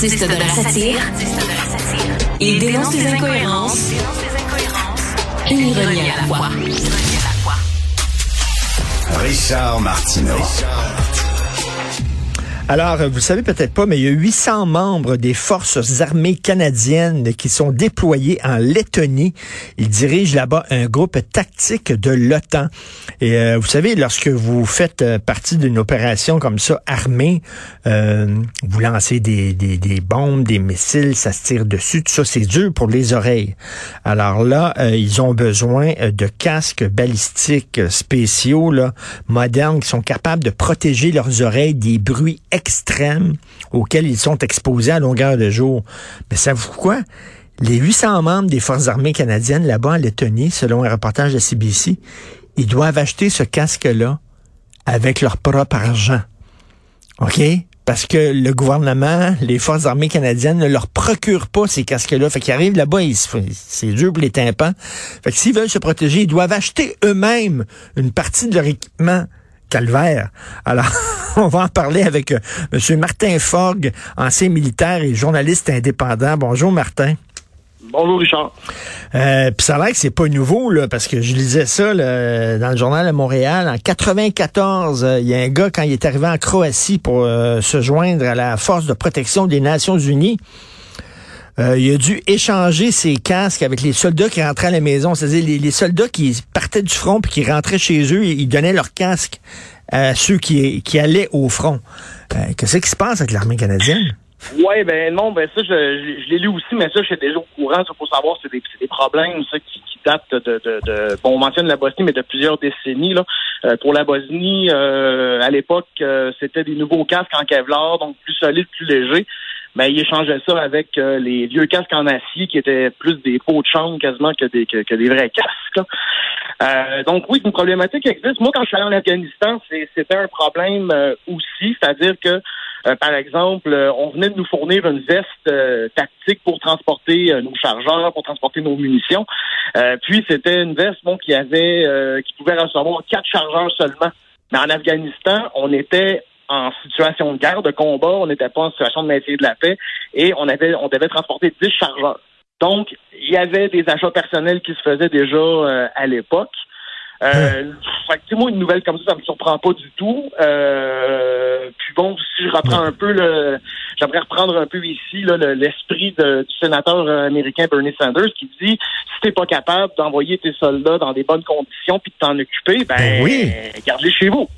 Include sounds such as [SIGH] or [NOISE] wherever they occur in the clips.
Artiste de la satire, il dénonce les incohérences et ironie à la fois. Richard Martineau. Alors, vous savez peut-être pas, mais il y a 800 membres des forces armées canadiennes qui sont déployés en Lettonie. Ils dirigent là-bas un groupe tactique de l'OTAN. Et euh, vous savez, lorsque vous faites euh, partie d'une opération comme ça, armée, euh, vous lancez des, des, bombes, des missiles, ça se tire dessus, tout ça, c'est dur pour les oreilles. Alors là, ils ont besoin de casques balistiques spéciaux, modernes, qui sont capables de protéger leurs oreilles des bruits extrêmes auxquels ils sont exposés à longueur de jour. Mais savez-vous quoi? Les 800 membres des Forces armées canadiennes là-bas en Lettonie, selon un reportage de CBC, ils doivent acheter ce casque-là avec leur propre argent. OK? Parce que le gouvernement, les forces armées canadiennes ne leur procurent pas ces casques-là. Fait qu'ils arrivent là-bas, c'est dur pour les tympans. Fait que s'ils veulent se protéger, ils doivent acheter eux-mêmes une partie de leur équipement calvaire. Alors, [LAUGHS] on va en parler avec euh, M. Martin Fogg, ancien militaire et journaliste indépendant. Bonjour, Martin. Bonjour Richard. Euh, Puis ça a l'air que c'est pas nouveau là, parce que je lisais ça dans le journal de Montréal en 94. Euh, il y a un gars quand il est arrivé en Croatie pour euh, se joindre à la force de protection des Nations Unies. Il a dû échanger ses casques avec les soldats qui rentraient à la maison. C'est-à-dire les, soldats qui partaient du front puis qui rentraient chez eux, ils donnaient leurs casques à ceux qui, qui allaient au front. Qu'est-ce qui se passe avec l'armée canadienne? Oui, ben non, ben ça, je, je, l'ai lu aussi, mais ça, j'étais déjà au courant. Il faut savoir, c'est des, des, problèmes ça, qui, qui datent de, de, de, Bon, on mentionne la Bosnie, mais de plusieurs décennies. Là. Euh, pour la Bosnie, euh, à l'époque, euh, c'était des nouveaux casques en Kevlar, donc plus solides, plus légers. Mais ils échangeaient ça avec les vieux casques en acier qui étaient plus des pots de chambre quasiment que des que, des vrais casques. donc oui, une problématique existe. Moi, quand je suis allé en Afghanistan, c'était un problème aussi, c'est-à-dire que euh, par exemple, euh, on venait de nous fournir une veste euh, tactique pour transporter nos chargeurs, pour transporter nos munitions. puis c'était une veste bon qui avait qui pouvait recevoir quatre chargeurs seulement. Mais en Afghanistan, on était en situation de guerre, de combat, on n'était pas en situation de maintien de la paix et on avait on devait transporter 10 chargeurs. Donc, il y avait des achats personnels qui se faisaient déjà à l'époque. Euh, fait moi, une nouvelle comme ça, ça me surprend pas du tout. Euh, puis bon, si je reprends un peu le, j'aimerais reprendre un peu ici l'esprit du sénateur américain Bernie Sanders qui dit si t'es pas capable d'envoyer tes soldats dans des bonnes conditions puis de t'en occuper, ben, ben oui. garde-les chez vous.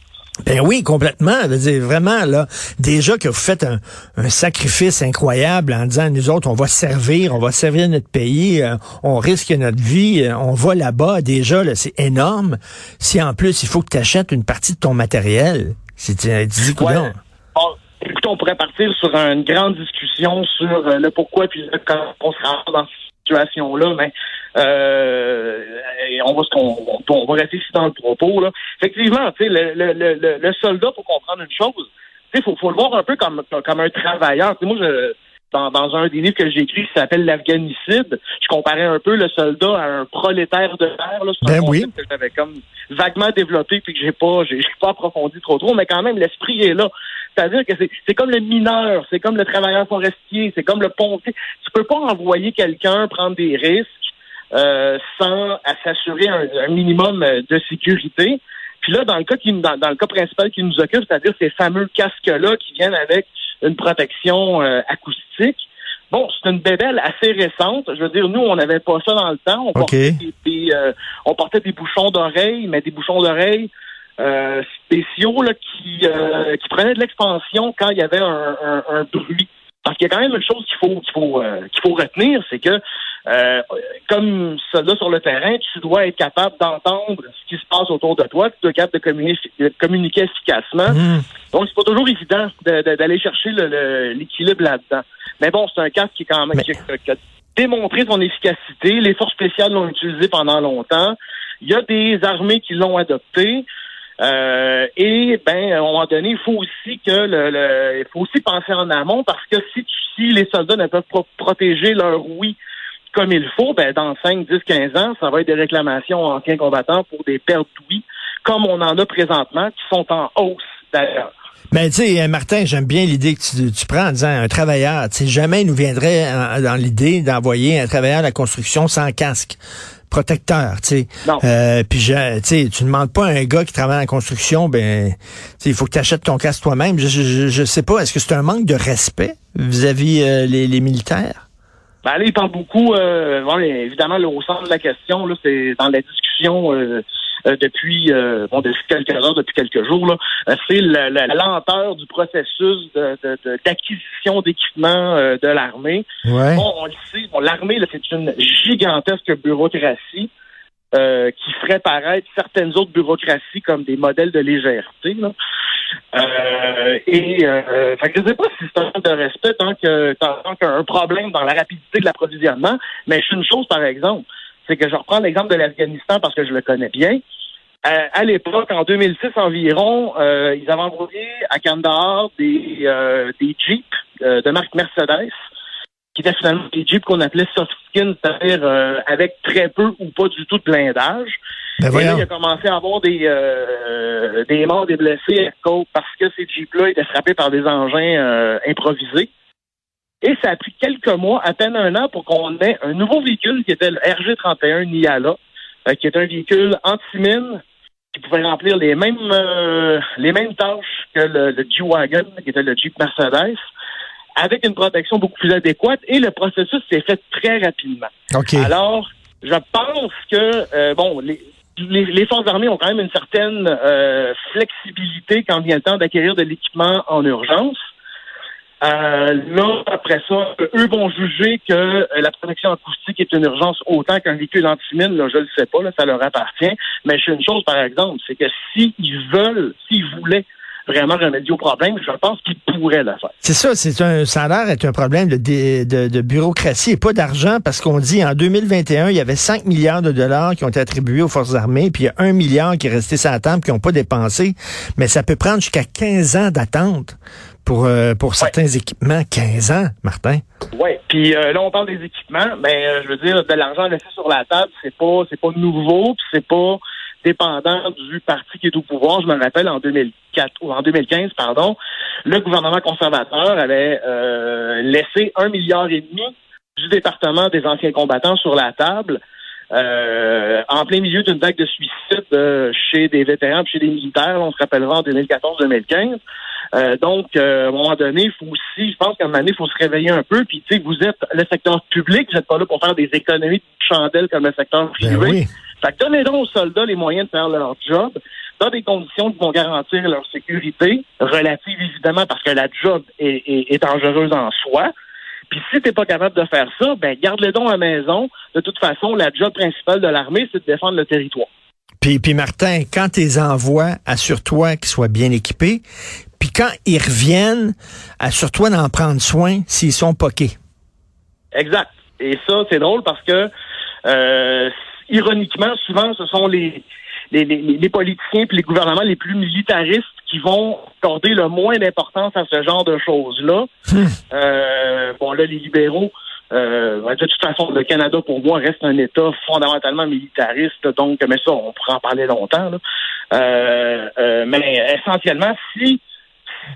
Ben oui, complètement. Dire, vraiment, là, déjà que vous faites un, sacrifice incroyable en disant, nous autres, on va servir, on va servir notre pays, euh, on risque notre vie, euh, on va là-bas, déjà, là, c'est énorme. Si en plus, il faut que tu achètes une partie de ton matériel, c'est euh, dis ouais. écoute, on pourrait partir sur une grande discussion sur le pourquoi puis le comment on se rend dans situation-là, mais euh, on va on, on, va rester ici dans le propos. Là. Effectivement, le, le, le, le, soldat, pour comprendre une chose, il faut, faut le voir un peu comme, comme un travailleur. moi, je, dans, dans un des livres que j'ai écrit qui s'appelle l'Afghanicide, je comparais un peu le soldat à un prolétaire de fer. C'est ben oui. que j'avais comme vaguement développé puis que j'ai pas j'ai pas approfondi trop trop, mais quand même l'esprit est là. C'est-à-dire que c'est comme le mineur, c'est comme le travailleur forestier, c'est comme le pompier. Tu peux pas envoyer quelqu'un prendre des risques euh, sans s'assurer un, minimum de sécurité. Puis là, dans le cas qui, dans, le cas principal qui nous occupe, c'est-à-dire ces fameux casques-là qui viennent avec une protection euh, acoustique. Bon, c'est une bébelle assez récente. Je veux dire, nous, on n'avait pas ça dans le temps. On, portait, des, euh, on portait des bouchons d'oreilles, mais des bouchons d'oreilles euh, spéciaux là, qui, euh, qui prenaient de l'expansion quand il y avait un, un, un bruit. Parce qu'il y a quand même une chose qu'il faut qu'il faut euh, qu'il faut retenir, c'est que euh, comme soldat sur le terrain, tu dois être capable d'entendre ce qui se passe autour de toi, tu dois être capable de communiquer, de communiquer efficacement. Mmh. Donc c'est pas toujours évident d'aller chercher l'équilibre là-dedans. Mais bon, c'est un casque qui quand même qui a démontré son efficacité. Les forces spéciales l'ont utilisé pendant longtemps. Il y a des armées qui l'ont adopté. Euh, et ben, à un moment donné, il faut aussi que le, il faut aussi penser en amont parce que si, si les soldats ne peuvent pas protéger leur oui comme il faut, ben dans 5, 10, 15 ans, ça va être des réclamations en anciens combattants pour des pertes d'ouïe, comme on en a présentement, qui sont en hausse d'ailleurs. Ben, tu sais, Martin, j'aime bien l'idée que tu, tu, prends en disant un travailleur. Tu sais, jamais il nous viendrait dans l'idée d'envoyer un travailleur à la construction sans casque protecteur, tu sais. Euh, puis tu sais, tu demandes pas à un gars qui travaille en construction, ben, il faut que tu achètes ton casque toi-même. Je, je, je, sais pas, est-ce que c'est un manque de respect vis-à-vis euh, les, les, militaires? Ben, là, il parle beaucoup, euh, bon, évidemment, au centre de la question, là, c'est dans la discussion euh, depuis euh, bon depuis quelques heures, depuis quelques jours, là, euh, c'est la, lenteur du processus d'acquisition de, d'équipements de l'armée. Bon, on le sait, bon, l'armée, c'est une gigantesque bureaucratie. Euh, qui ferait paraître certaines autres bureaucraties comme des modèles de légèreté. Là. Euh, et euh, fait que je ne sais pas si c'est un de respect tant que tant qu'un problème dans la rapidité de l'approvisionnement, mais je une chose par exemple, c'est que je reprends l'exemple de l'Afghanistan parce que je le connais bien. Euh, à l'époque, en 2006 environ, euh, ils avaient envoyé à Kandahar des, euh, des Jeeps de marque Mercedes, qui étaient finalement des Jeeps qu'on appelait soft skin, c'est-à-dire avec très peu ou pas du tout de blindage. Ben Et là, il a commencé à avoir des, des morts, des blessés à cause parce que ces Jeeps-là étaient frappés par des engins improvisés. Et ça a pris quelques mois, à peine un an, pour qu'on ait un nouveau véhicule qui était le RG31 Niala, euh, qui est un véhicule anti-mine qui pouvait remplir les mêmes euh, les mêmes tâches que le, G-Wagon, qui était le Jeep Mercedes, avec une protection beaucoup plus adéquate. Et le processus s'est fait très rapidement. Alors, je pense que, euh, bon, les, les, forces armées ont quand même une certaine flexibilité quand vient le temps d'acquérir de l'équipement en urgence. Euh, là, après ça, eux vont juger que euh, la protection acoustique est une urgence autant qu'un véhicule antimine. Là, je le sais pas, là, ça leur appartient. Mais je une chose, par exemple, c'est que s'ils veulent, s'ils voulaient vraiment remédier au problème, je pense qu'ils pourraient le faire. C'est ça, c'est un, ça a l'air d'être un problème de, de, de, bureaucratie et pas d'argent parce qu'on dit en 2021, il y avait 5 milliards de dollars qui ont été attribués aux forces armées, puis il y a 1 milliard qui est resté sur la table, qui n'ont pas dépensé. Mais ça peut prendre jusqu'à 15 ans d'attente pour, euh, pour certains équipements. 15 ans, Martin? Oui, puis euh, là, on parle des équipements, mais euh, je veux dire, de l'argent laissé sur la table, c'est pas c'est pas nouveau, puis c'est pas dépendant du parti qui est au pouvoir. Je me rappelle en 2004 ou en 2015, pardon, le gouvernement conservateur avait laissé un milliard et demi du département des anciens combattants sur la table. en plein milieu d'une vague de suicides chez des vétérans, chez des militaires, on se rappellera en 2014-2015. Euh, donc, euh, à un moment donné, il faut aussi, je pense qu'à un moment donné, il faut se réveiller un peu. Puis, tu sais, vous êtes le secteur public, vous n'êtes pas là pour faire des économies de chandelle comme le secteur privé. Ben oui. Fait que donnez donc aux soldats les moyens de faire leur job dans des conditions qui vont garantir leur sécurité, relative évidemment parce que la job est, est, est dangereuse en soi. Puis si t'es pas capable de faire ça, ben garde-les donc à la maison. De toute façon, la job principale de l'armée, c'est de défendre le territoire. Puis, puis Martin, quand tu les envoies, assure-toi qu'ils soient bien équipés. Puis quand ils reviennent, assure-toi d'en prendre soin s'ils sont poqués. Exact. Et ça, c'est drôle parce que, euh, ironiquement, souvent, ce sont les, les, les, politiciens et les gouvernements les plus militaristes qui vont accorder le moins d'importance à ce genre de choses-là. Hmm. Euh, bon, là, les libéraux, euh, de toute façon, le Canada, pour moi, reste un État fondamentalement militariste, donc, mais ça, on pourrait en parler longtemps. mais essentiellement, si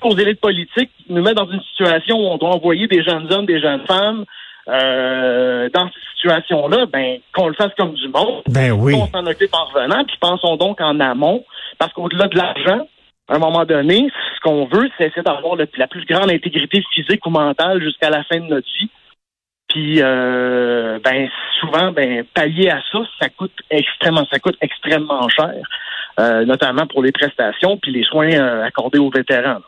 aux élites politiques nous met dans une situation où on doit envoyer des jeunes hommes, des jeunes femmes euh, dans cette situation-là, ben qu'on le fasse comme du monde. Ben oui. On s'en occupe en revenant, puis pensons donc en amont, parce qu'au-delà de l'argent, à un moment donné, ce qu'on veut, c'est essayer d'avoir la plus grande intégrité physique ou mentale jusqu'à la fin de notre vie. Puis, euh, ben souvent, ben pallier à ça, ça coûte extrêmement, ça coûte extrêmement cher, euh, notamment pour les prestations puis les soins euh, accordés aux vétérans.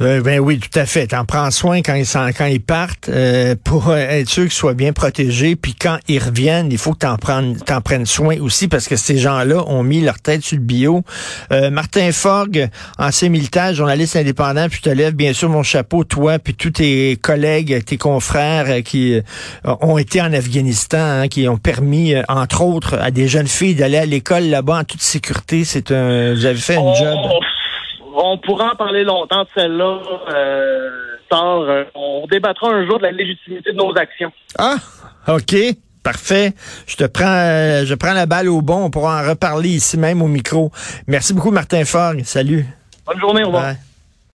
Euh, ben oui, tout à fait. T'en prends soin quand ils, quand ils partent euh, pour être sûr qu'ils soient bien protégés. Puis quand ils reviennent, il faut que t'en prennes, t'en prennes soin aussi parce que ces gens-là ont mis leur tête sur le bio. Euh, Martin Forgue, ancien militaire, journaliste indépendant, puis je te lève bien sûr mon chapeau, toi, puis tous tes collègues, tes confrères qui ont été en Afghanistan, hein, qui ont permis, entre autres, à des jeunes filles d'aller à l'école là-bas en toute sécurité. C'est un, vous avez fait un oh, job on pourra en parler longtemps de celle-là. Euh, on débattra un jour de la légitimité de nos actions. Ah, OK. Parfait. Je te prends, euh, je prends la balle au bon. On pourra en reparler ici même au micro. Merci beaucoup, Martin Fogg. Salut. Bonne journée. Au revoir.